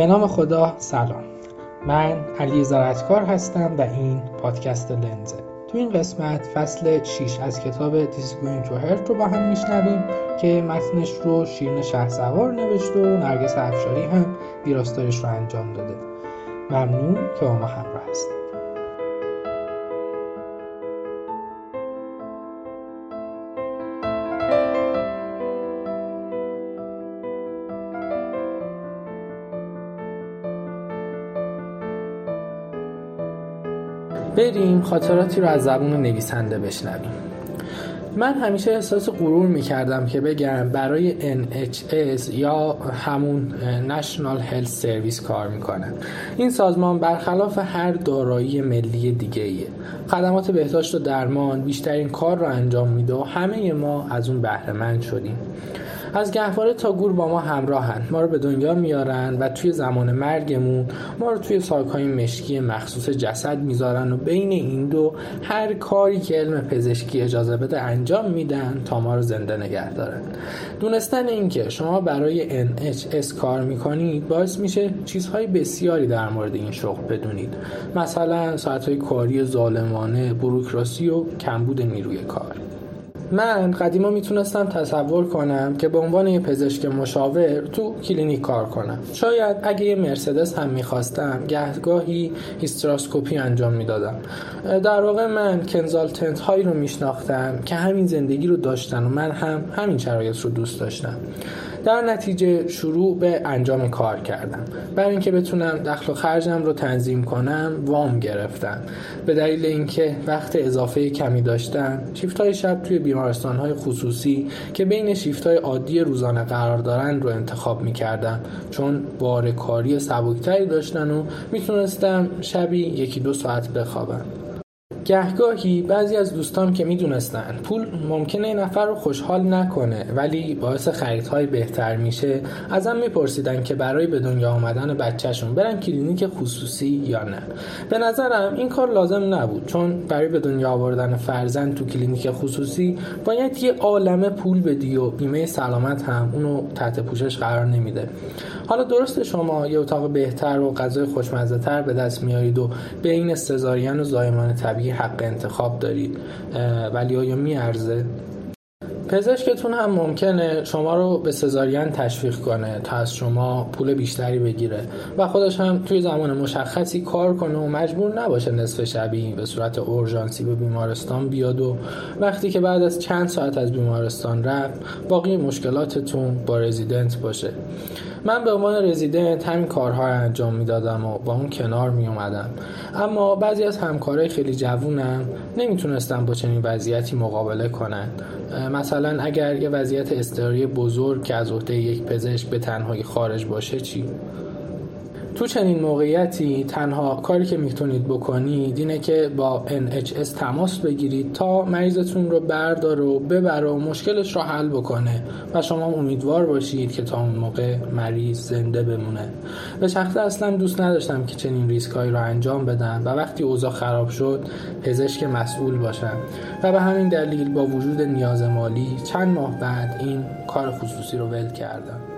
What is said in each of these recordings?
به نام خدا سلام. من علی زرتکار هستم و این پادکست لنزه. تو این قسمت فصل 6 از کتاب Going to Hurt رو با هم میشنویم که متنش رو شیرین شه سوار نوشته و نرگس افشاری هم ویراستارش رو انجام داده. ممنون که با ما همراه هستید. بریم خاطراتی رو از زبون نویسنده بشنویم. من همیشه احساس غرور می‌کردم که بگم برای NHS یا همون National Health Service کار می‌کنم. این سازمان برخلاف هر دارایی ملی دیگه ایه خدمات بهداشت و درمان بیشترین کار رو انجام میده و همه ما از اون بهره شدیم. از گهواره تا گور با ما همراهن. ما رو به دنیا میارن و توی زمان مرگمون ما رو توی ساکهای مشکی مخصوص جسد می‌ذارن و بین این دو هر کاری که علم پزشکی اجازه بده انجام میدن تا ما رو زنده نگه دارن. دونستن اینکه شما برای NHS کار می‌کنید باعث میشه چیزهای بسیاری در مورد این شغل بدونید. مثلا ساعتهای کاری ظالمانه بروکراسی و کمبود نیروی کار. من قدیما می‌تونستم تصور کنم که به عنوان یه پزشک مشاور تو کلینیک کار کنم. شاید اگه یه مرسدس هم می‌خواستم گهگاهی هیستراسکوپی انجام می‌دادم. در واقع من کنزالتنت هایی رو میشناختم که همین زندگی رو داشتن و من هم همین شرایط رو دوست داشتم. در نتیجه شروع به انجام کار کردم. برای اینکه بتونم دخل و خرجم رو تنظیم کنم وام گرفتم. به دلیل اینکه وقت اضافه کمی داشتم شیفت های شب توی بیمارستان های خصوصی که بین شیفت های عادی روزانه قرار دارن رو انتخاب می کردم چون بار کاری سبکتری داشتن و می‌تونستم شبی یکی دو ساعت بخوابم. گهگاهی بعضی از دوستان که می‌دونستن. پول ممکنه این نفر رو خوشحال نکنه ولی باعث خریدهای بهتر میشه. ازم میپرسیدن که برای به دنیا آمدن بچهشون برن کلینیک خصوصی یا نه. به نظرم این کار لازم نبود چون برای به دنیا آوردن فرزند تو کلینیک خصوصی باید یه عالمه پول بدی و بیمه سلامت هم اونو تحت پوشش قرار نمیده. حالا درست شما یه اتاق بهتر و غذای خوشمزه تر به دست میارید و بین سزارین و زایمان طبیعی حق انتخاب دارید ولی آیا میارزه؟ پزشکتون هم ممکنه شما رو به سزارین تشویق کنه تا از شما پول بیشتری بگیره و خودش هم توی زمان مشخصی کار کنه و مجبور نباشه نصف شبی به صورت اورژانسی به بیمارستان بیاد و وقتی که بعد از چند ساعت از بیمارستان رفت باقی مشکلاتتون با رزیدنت باشه من به عنوان رزیدنت همین کارها رو انجام می‌دادم و با اون کنار می اومدم اما بعضی از همکارای خیلی جوونم نمی‌تونستم با چنین وضعیتی مقابله کنن. مثلا اگر یه وضعیت استراری بزرگ که از عهده یک پزشک به تنهایی خارج باشه چی؟ تو چنین موقعیتی تنها کاری که می‌تونید بکنید اینه که با NHS تماس بگیرید تا مریضتون رو بردار و ببره و مشکلش رو حل بکنه و شما امیدوار باشید که تا اون موقع مریض زنده بمونه. به شخصه اصلا دوست نداشتم که چنین ریسکایی رو انجام بدم و وقتی اوضاع خراب شد پزشک مسئول باشم. و به همین دلیل با وجود نیاز مالی چند ماه بعد این کار خصوصی رو ول کردم.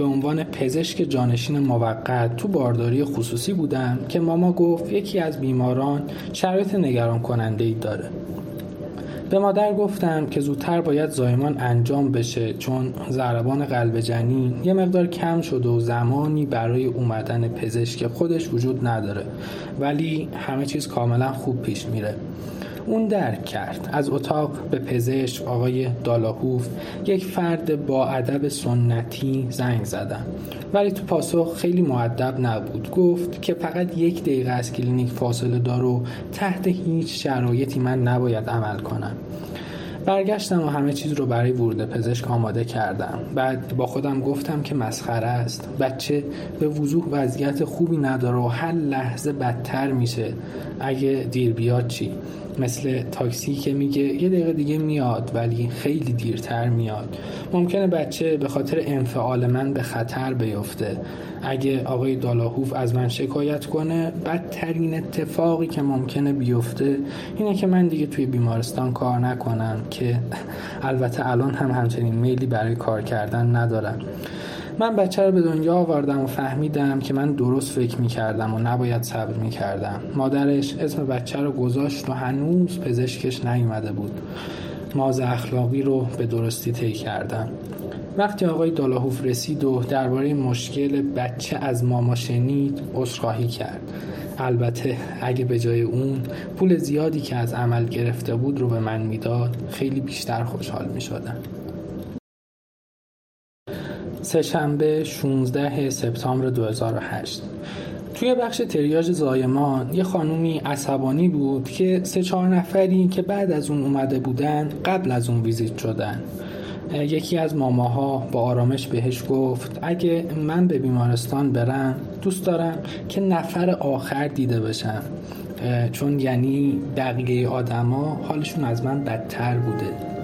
به عنوان پزشک جانشین موقت تو بارداری خصوصی بودم که ماما گفت یکی از بیماران شرایط نگران کننده ای داره. به مادر گفتم که زودتر باید زایمان انجام بشه چون ضربان قلب جنین یه مقدار کم شده و زمانی برای اومدن پزشک خودش وجود نداره. ولی همه چیز کاملا خوب پیش میره. اون درک کرد. از اتاق به پزشک آقای دالاهوف یک فرد با ادب سنتی زنگ زدم ولی تو پاسخ خیلی معدب نبود. گفت که فقط یک دقیقه از کلینیک فاصله دار و تحت هیچ شرایطی من نباید عمل کنم. برگشتم و همه چیز رو برای ورود پزشک آماده کردم. بعد با خودم گفتم که مسخره است. بچه به وضوح وضعیت خوبی نداره و هر لحظه بدتر میشه. اگه دیر بیاد چی؟ مثل تاکسی که میگه یه دقیقه دیگه میاد ولی خیلی دیرتر میاد. ممکنه بچه به خاطر انفعال من به خطر بیفته. اگه آقای دالاهوف از من شکایت کنه بدترین اتفاقی که ممکنه بیفته اینه که من دیگه توی بیمارستان کار نکنم که البته الان هم همچنین میلی برای کار کردن ندارم. من بچه رو به دنیا آوردم و فهمیدم که من درست فکر می‌کردم و نباید صبر می‌کردم. مادرش اسم بچه رو گذاشت و هنوز پزشکش نیومده بود. ماز اخلاقی رو به درستی طی کردم. وقتی آقای دالاهوف رسید و درباره مشکل بچه از ماما شنید عذرخواهی کرد. البته اگه به جای اون پول زیادی که از عمل گرفته بود رو به من می‌داد خیلی بیشتر خوشحال می شدم. سهشنبه 16 سپتامبر 2008 توی بخش تریاج زایمان یه خانومی عصبانی بود که سه چهار نفری که بعد از اون اومده بودن قبل از اون ویزیت شدن. یکی از ماماها با آرامش بهش گفت اگه من به بیمارستان برم دوست دارم که نفر آخر دیده بشم. چون یعنی بقیه آدما حالشون از من بدتر بوده.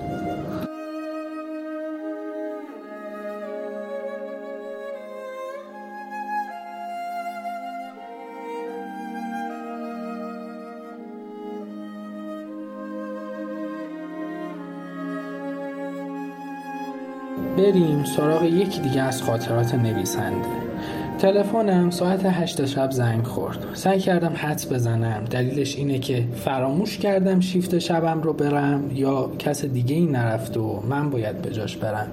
بریم سراغ یکی دیگه از خاطرات نویسنده. تلفنم ساعت هشت شب زنگ خورد. سعی کردم حدس بزنم. دلیلش اینه که فراموش کردم شیفت شبم رو برم یا کس دیگه ای نرفت و من باید به جاش برم.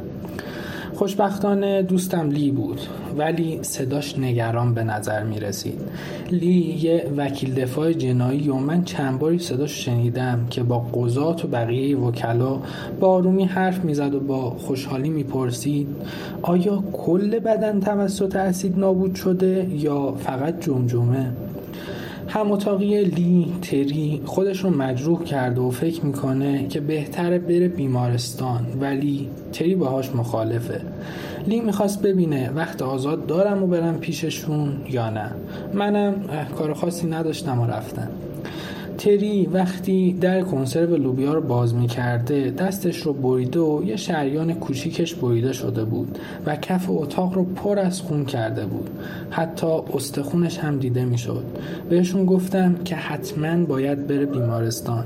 خوشبختانه دوستم لی بود ولی صداش نگران به نظر می رسید لی یه وکیل دفاع جنایی و من چند باری صداش شنیدم که با قضات و بقیه وکلا با آرومی حرف می‌زد و با خوشحالی می‌پرسید آیا کل بدن توسط اسید نابود شده یا فقط جمجمه؟ هم اتاقی لی تری خودش رو مجروح کرده و فکر می‌کنه که بهتره بره بیمارستان ولی تری باهاش مخالفه. لی می‌خواست ببینه وقت آزاد دارم و برم پیششون یا نه. منم کار خاصی نداشتم و رفتم. تری وقتی در کنسرو لوبیا رو باز می‌کرده دستش رو بریده و یه شریان کوچیکش بریده شده بود و کف اتاق رو پر از خون کرده بود. حتی استخونش هم دیده می‌شد. بهشون گفتم که حتما باید بره بیمارستان.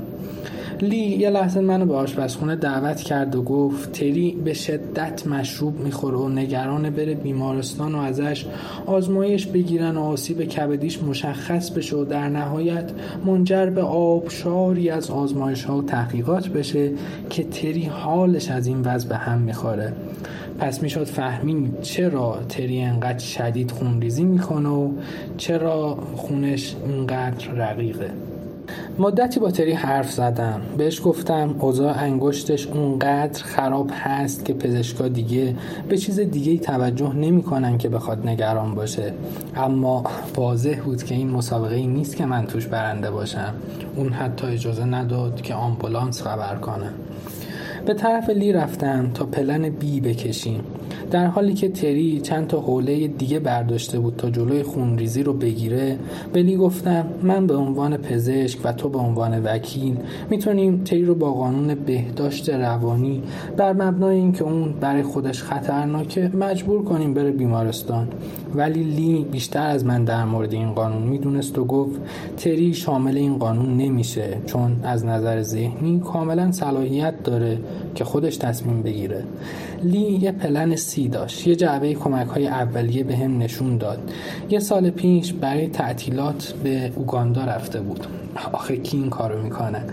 لی یه لحظه منو به آشپزخونه دعوت کرد و گفت تری به شدت مشروب می‌خوره و نگران بره بیمارستان و ازش آزمایش بگیرن و آسیب کبدیش مشخص بشه و در نهایت منجر به آبشاری از آزمایش ها و تحقیقات بشه که تری حالش از این وضع به هم می‌خوره. پس می‌شد فهمید چرا تری انقدر شدید خونریزی می‌کنه و چرا خونش اینقدر رقیقه. مدتی با تری حرف زدم. بهش گفتم اوضاع انگشتش اونقدر خراب هست که پزشکا دیگه به چیز دیگه توجه نمی‌کنن که بخواد نگران باشه. اما واضح بود که این مسابقه ای نیست که من توش برنده باشم. اون حتی اجازه نداد که آمبولانس خبر کنم. به طرف لی رفتم تا پلن بی بکشیم. در حالی که تری چند تا حوله دیگه برداشته بود تا جلوی خونریزی رو بگیره به لی گفتم من به عنوان پزشک و تو به عنوان وکیل می‌تونیم تری رو با قانون بهداشت روانی بر مبنای اینکه اون برای خودش خطرناکه مجبور کنیم بره بیمارستان. ولی لی بیشتر از من در مورد این قانون می‌دونست و گفت تری شامل این قانون نمیشه چون از نظر ذهنی کاملا صلاحیت داره که خودش تصمیم بگیره. لی یه پلن سی داشت. یه جعبه کمک های اولیه به هم نشون داد. یه سال پیش برای تعطیلات به اوگاندا رفته بود. آخه کی این کارو می‌کنه؟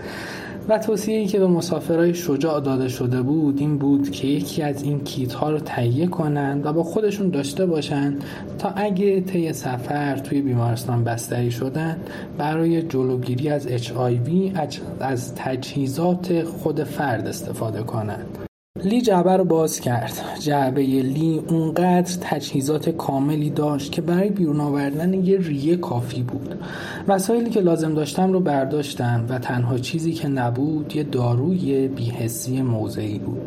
و توصیه‌ای که به مسافرهای شجاع داده شده بود این بود که یکی از این کیت ها رو تهیه کنند و با خودشون داشته باشند تا اگه طی سفر توی بیمارستان بستری شدن برای جلوگیری از HIV از تجهیزات خود فرد استفاده کنند. لی جعبه رو باز کرد. جعبه لی اونقدر تجهیزات کاملی داشت که برای بیرون آوردن یه ریه کافی بود. وسایلی که لازم داشتم رو برداشتم و تنها چیزی که نبود یه داروی بیحسی موضعی بود.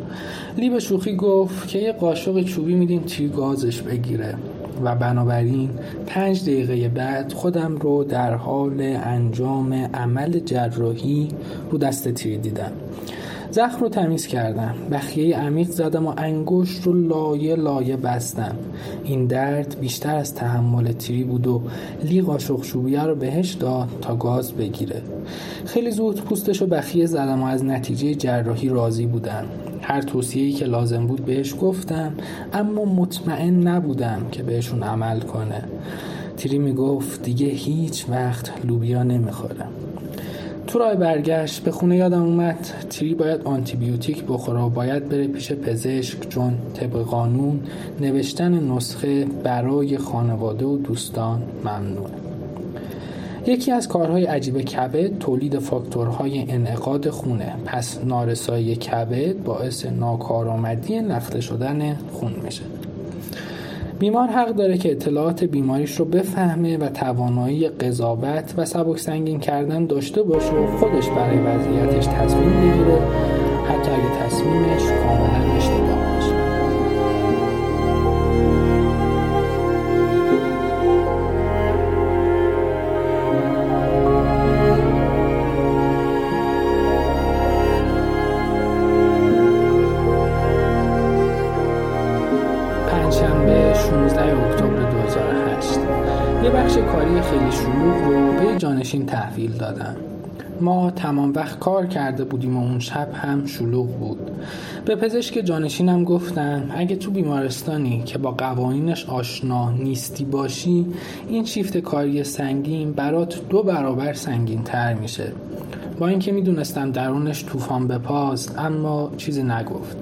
لی به شوخی گفت که یه قاشق چوبی میدیم توی گازش بگیره و بنابراین پنج دقیقه بعد خودم رو در حال انجام عمل جراحی رو دست تیر دیدم. زخم رو تمیز کردم. بخیه عمیق زدم و انگشت رو لایه لایه بستم. این درد بیشتر از تحمل تیری بود و لی قاشق چوبیه رو بهش داد تا گاز بگیره. خیلی زود پوستش رو بخیه زدم و از نتیجه جراحی راضی بودم. هر توصیه‌ای که لازم بود بهش گفتم اما مطمئن نبودم که بهشون عمل کنه. تیری می‌گفت دیگه هیچ وقت لوبیا نمی‌خوره تو راه برگشت به خونه یادم اومد. تری باید آنتیبیوتیک بخوره و باید بره پیش پزشک چون طبق قانون نوشتن نسخه برای خانواده و دوستان ممنوعه. یکی از کارهای عجیب کبد تولید فاکتورهای انعقاد خونه. پس نارسایی کبد باعث ناکارآمدی نفته شدن خون میشه. بیمار حق داره که اطلاعات بیماریش رو بفهمه و توانایی قضاوت و سبک سنگین کردن داشته باشه و خودش برای وضعیتش تصمیم بگیره حتی اگه تصمیمش کاملا اشتباه. تحویل دادم ما تمام وقت کار کرده بودیم و اون شب هم شلوغ بود. به پزشک جانشینم گفتم اگه تو بیمارستانی که با قوانینش آشنا نیستی باشی این شیفت کاری سنگین برات دو برابر سنگین تر میشه. با اینکه می‌دونستم درونش طوفان بپاست اما چیزی نگفت.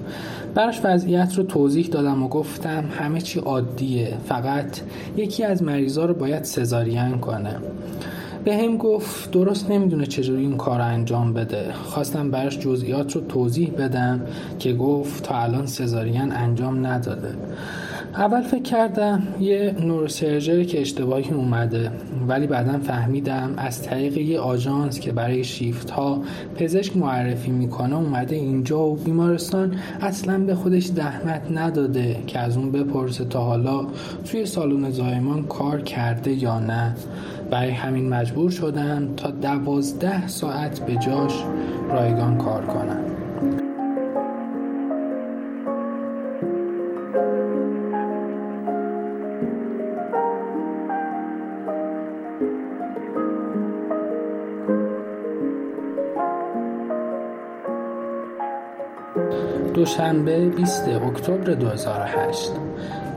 براش وضعیت رو توضیح دادم و گفتم همه چی عادیه فقط یکی از مریضا رو باید سزارین کنه. به هم گفت درست نمی‌دونه چجوری این کار انجام بده. خواستم براش جزئیات رو توضیح بدم که گفت تا الان سزارین انجام نداده. اول فکر کردم یه نوروسرجری که اشتباهی اومده ولی بعدا فهمیدم از طریق یه آژانس که برای شیفت ها پزشک معرفی می‌کنه اومده اینجا و بیمارستان اصلا به خودش زحمت نداده که از اون بپرسه تا حالا توی سالن زایمان کار کرده یا نه. برای همین مجبور شدم تا دوازده ساعت به جاش رایگان کار کنم دوشنبه 20 اکتبر 2008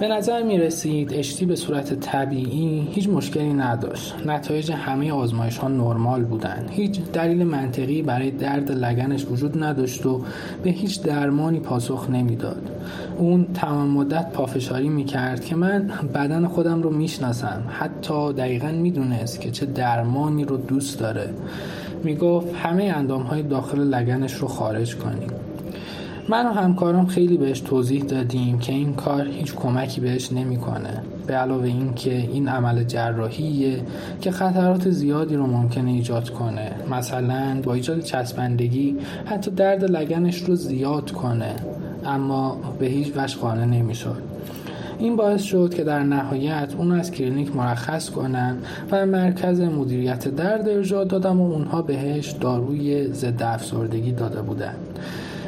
به نظر می رسید اشتی به صورت طبیعی هیچ مشکلی نداشت. نتایج همه آزمایش ها نرمال بودند. هیچ دلیل منطقی برای درد لگنش وجود نداشت و به هیچ درمانی پاسخ نمی‌داد. اون تمام مدت پافشاری می کرد که من بدن خودم رو می‌شناسم. حتی دقیقا می‌دونست که چه درمانی رو دوست داره. می گفت همه اندام های داخل لگنش رو خارج کنیم من و همکارم خیلی بهش توضیح دادیم که این کار هیچ کمکی بهش نمی‌کنه. به علاوه اینکه این عمل جراحیه که خطرات زیادی رو ممکنه ایجاد کنه. مثلا با ایجاد چسبندگی حتی درد لگنش رو زیاد کنه اما به هیچ وجه قانع نمی‌شد. این باعث شد که در نهایت اون از کلینیک مرخص کنن و مرکز مدیریت درد ارجاع دادم و اونها بهش داروی ضد افسردگی داده بودن.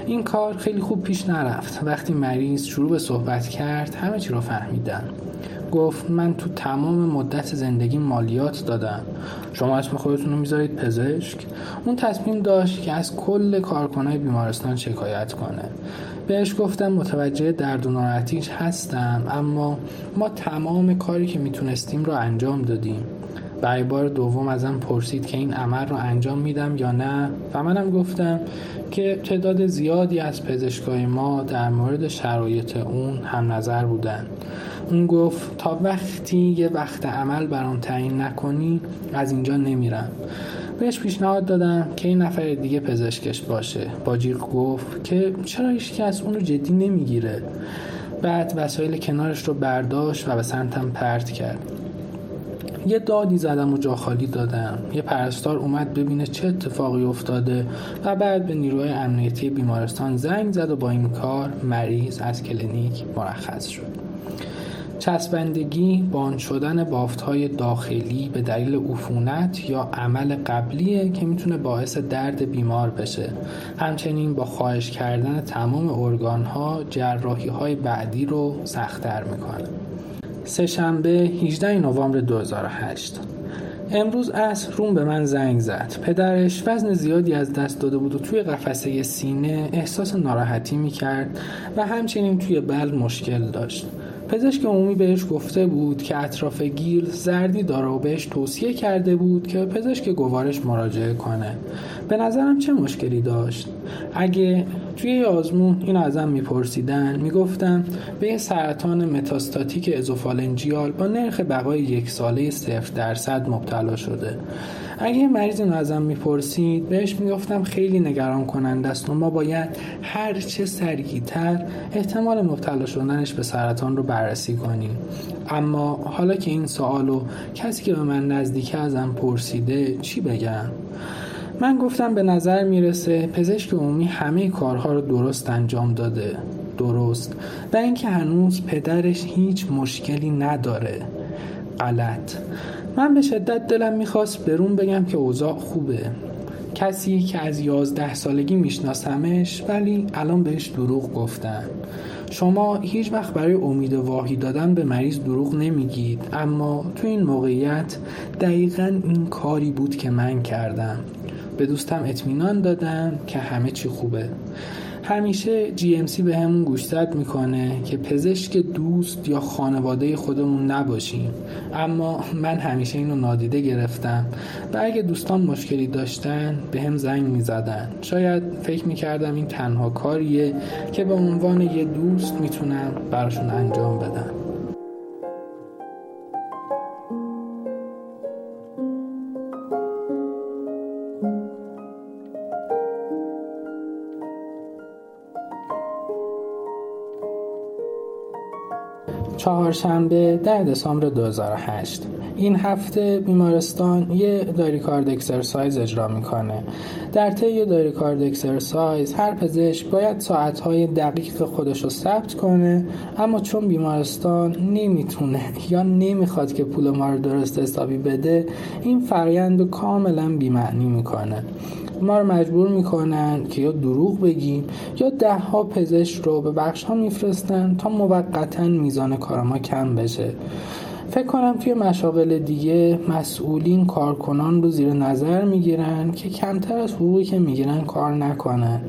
این کار خیلی خوب پیش نرفت. وقتی مریض شروع به صحبت کرد همه چی رو فهمیدم گفت من تو تمام مدت زندگی مالیات دادم. شما اسم خودتون رو می‌ذارید پزشک؟ اون تصمیم داشت که از کل کارکنای بیمارستان شکایت کنه. بهش گفتم متوجه درد و ناراحتیش هستم اما ما تمام کاری که می‌تونستیم رو انجام دادیم. برای بار دوم ازم پرسید که این عمل رو انجام میدم یا نه و منم گفتم که تعداد زیادی از پزشکای ما در مورد شرایط اون هم نظر بودن اون گفت تا وقتی یه وقت عمل برام تعیین نکنی از اینجا نمیرم. بهش پیشنهاد دادم که این نفر دیگه پزشکش باشه. باجیق گفت که چرا هیچ از اون رو جدی نمی‌گیره؟ بعد وسایل کنارش رو برداشت و به سمتم پرت کرد. یه دادی زدم و جا خالی دادم. یه پرستار اومد ببینه چه اتفاقی افتاده و بعد به نیروهای امنیتی بیمارستان زنگ زد و با این کار مریض از کلینیک مرخص شد. چسبندگی بان شدن بافت های داخلی به دلیل عفونت یا عمل قبلیه که می‌تونه باعث درد بیمار بشه. همچنین با خواهش کردن تمام ارگان ها جراحی های بعدی رو سختتر می‌کنه. سهشنبه 18 نوامبر 2008 امروز عصر روم به من زنگ زد. پدرش وزن زیادی از دست داده بود و توی قفسه سینه احساس ناراحتی می‌کرد و همچنین توی بل مشکل داشت. پزشک عمومی بهش گفته بود که اطراف گیر زردی داره و بهش توصیه کرده بود که پزشک گوارش مراجعه کنه. به نظرم چه مشکلی داشت؟ اگه توی آزمون این ازم میپرسیدن می‌گفتم به یه سرطان متاستاتیک ازوفالنجیال با نرخ بقای یک ساله صفر درصد مبتلا شده. اگه یه مریض اینو ازم می‌پرسید بهش می‌گفتم خیلی نگران کننده است و ما باید هر چه سریعتر احتمال مبتلا شدنش به سرطان رو بررسی کنیم. اما حالا که این سوالو کسی که به من نزدیک ازم پرسیده چی بگم؟ من گفتم به نظر می‌رسه پزشک عمومی همه کارها رو درست انجام داده. درست. و اینکه هنوز پدرش هیچ مشکلی نداره. غلط. من به شدت دلم می‌خواست برون بگم که اوضاع خوبه. کسی که از یازده سالگی میشناسمش ولی الان بهش دروغ گفتن. شما هیچ وقت برای امید واهی دادن به مریض دروغ نمیگید اما تو این موقعیت دقیقا این کاری بود که من کردم. به دوستم اطمینان دادم که همه چی خوبه. همیشه GMC به همون گوشزد می‌کنه که پزشک دوست یا خانواده خودمون نباشیم. اما من همیشه اینو نادیده گرفتم و اگه دوستان مشکلی داشتن به هم زنگ می‌زدن. شاید فکر می‌کردم این تنها کاریه که به عنوان یه دوست می‌تونم براشون انجام بدم. چهارشنبه ده دسامبر 2008 این هفته بیمارستان یه دایری کارد اکسرسایز اجرا می‌کنه. در طی دایری کارد اکسرسایز هر پزشک باید ساعتهای دقیق خودش رو ثبت کنه اما چون بیمارستان نمی‌تونه یا نمی‌خواد که پول ما رو درست حسابی بده این فرایند رو کاملا بیمعنی می‌کنه. ما رو مجبور می‌کنن که یا دروغ بگیم یا ده ها پزشک رو به بخش ها میفرستن تا موقتا میزان کار ما کم بشه. فکر کنم توی مشاغل دیگه مسئولین کارکنان رو زیر نظر می‌گیرن که کمتر از حقوقی که می‌گیرن کار نکنن.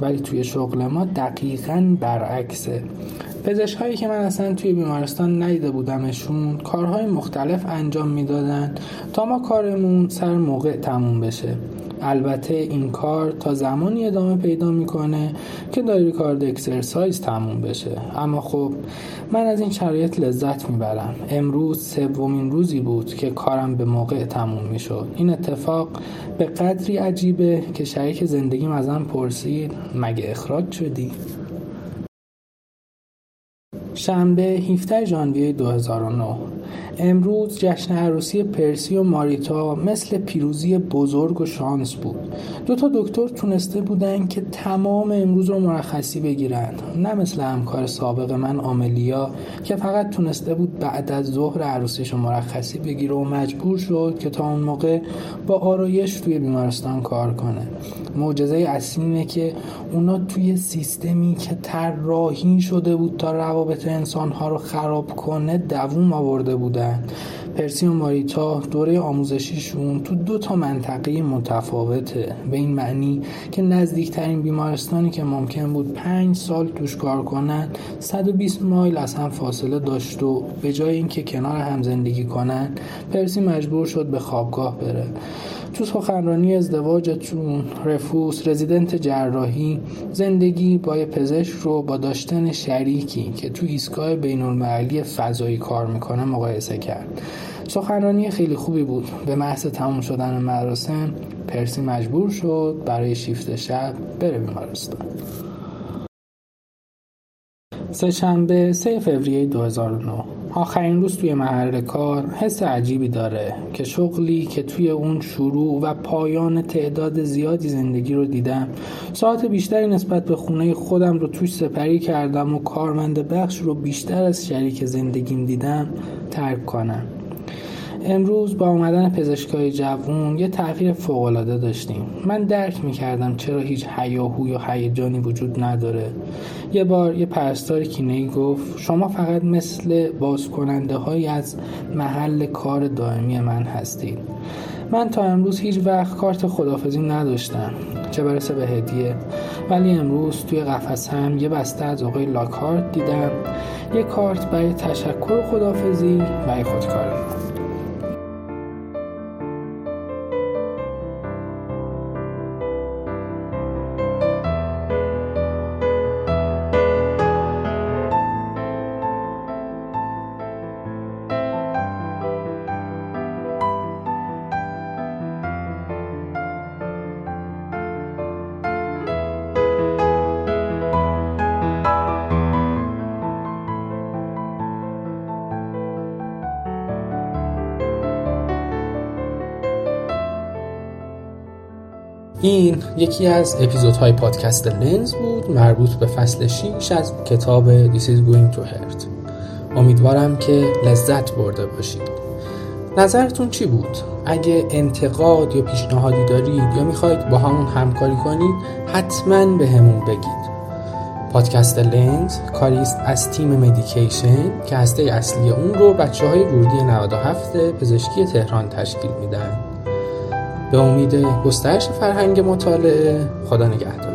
ولی توی شغل ما دقیقا برعکسه. پزشک هایی که من اصلا توی بیمارستان ندیده بودمشون کارهای مختلف انجام می‌دادن تا ما کارمون سر موقع تموم بشه. البته این کار تا زمانی ادامه پیدا می‌کنه که دایری کارد اکسرسایز تموم بشه. اما خب من از این شرایط لذت می‌برم. امروز سومین روزی بود که کارم به موقع تموم می‌شد. این اتفاق به قدری عجیبه که شریک زندگیم ازم پرسید مگه اخراج شدی؟ شنبه 17 ژانویه 2009 امروز جشن عروسی پرسی و ماریتا مثل پیروزی بزرگ و شانس بود. دو تا دکتر تونسته بودن که تمام امروز رو مرخصی بگیرن. نه مثل همکار سابق من آملیا که فقط تونسته بود بعد از ظهر عروسیش رو مرخصی بگیره و مجبور شد که تا اون موقع با آرایش توی بیمارستان کار کنه. معجزه اصلی اینه که اونا توی سیستمی که طراحی شده بود تا روابط انسانها رو خراب کنه دووم آورده بودن پرسی و ماریتا دوره آموزشیشون تو دو تا منطقه متفاوته به این معنی که نزدیکترین بیمارستانی که ممکن بود پنج سال توش کار کنن 120 مایل از هم فاصله داشت و به جای اینکه کنار هم زندگی کنن پرسی مجبور شد به خوابگاه بره. تو سخنرانی ازدواجتون رفوس رزیدنت جراحی زندگی با پزشک رو با داشتن شریکی که تو ایستگاه بین المللی فضایی کار می‌کنه مقایسه کرد. سخنرانی خیلی خوبی بود. به محض تموم شدن مراسم پرسی مجبور شد برای شیفت شب بره بیمارستان. سه شنبه 3 فوریه 2009 آخرین روز توی محل کار حس عجیبی داره که شغلی که توی اون شروع و پایان تعداد زیادی زندگی رو دیدم ساعت بیشتری نسبت به خونه خودم رو توش سپری کردم و کارمند بخش رو بیشتر از شریک زندگیم دیدم ترک کنم. امروز با آمدن پزشکای جوون یه تغییر فوقالعاده داشتیم. من درک می‌کردم چرا هیچ حیاهو یا هیجانی وجود نداره. یه بار یه پرستار کینهی گفت شما فقط مثل باز کننده های از محل کار دائمی من هستید. من تا امروز هیچ وقت کارت خدافزی نداشتم چه برسه به هدیه ولی امروز توی قفس هم یه بسته از آقای لاکارت دیدم. یه کارت برای تشکر و خدافزی برای این یکی از اپیزودهای پادکست لنز بود مربوط به فصل 6 از کتاب This is going to hurt. امیدوارم که لذت برده باشید. نظرتون چی بود؟ اگه انتقاد یا پیشنهادی دارید یا می‌خواید با همون همکاری کنید حتما به همون بگید. پادکست لنز کاری است از تیم مدیکیشن که هسته اصلی اون رو بچه های ورودی 97 پزشکی تهران تشکیل میدن. به امید گسترش فرهنگ مطالعه خدا نگهدار.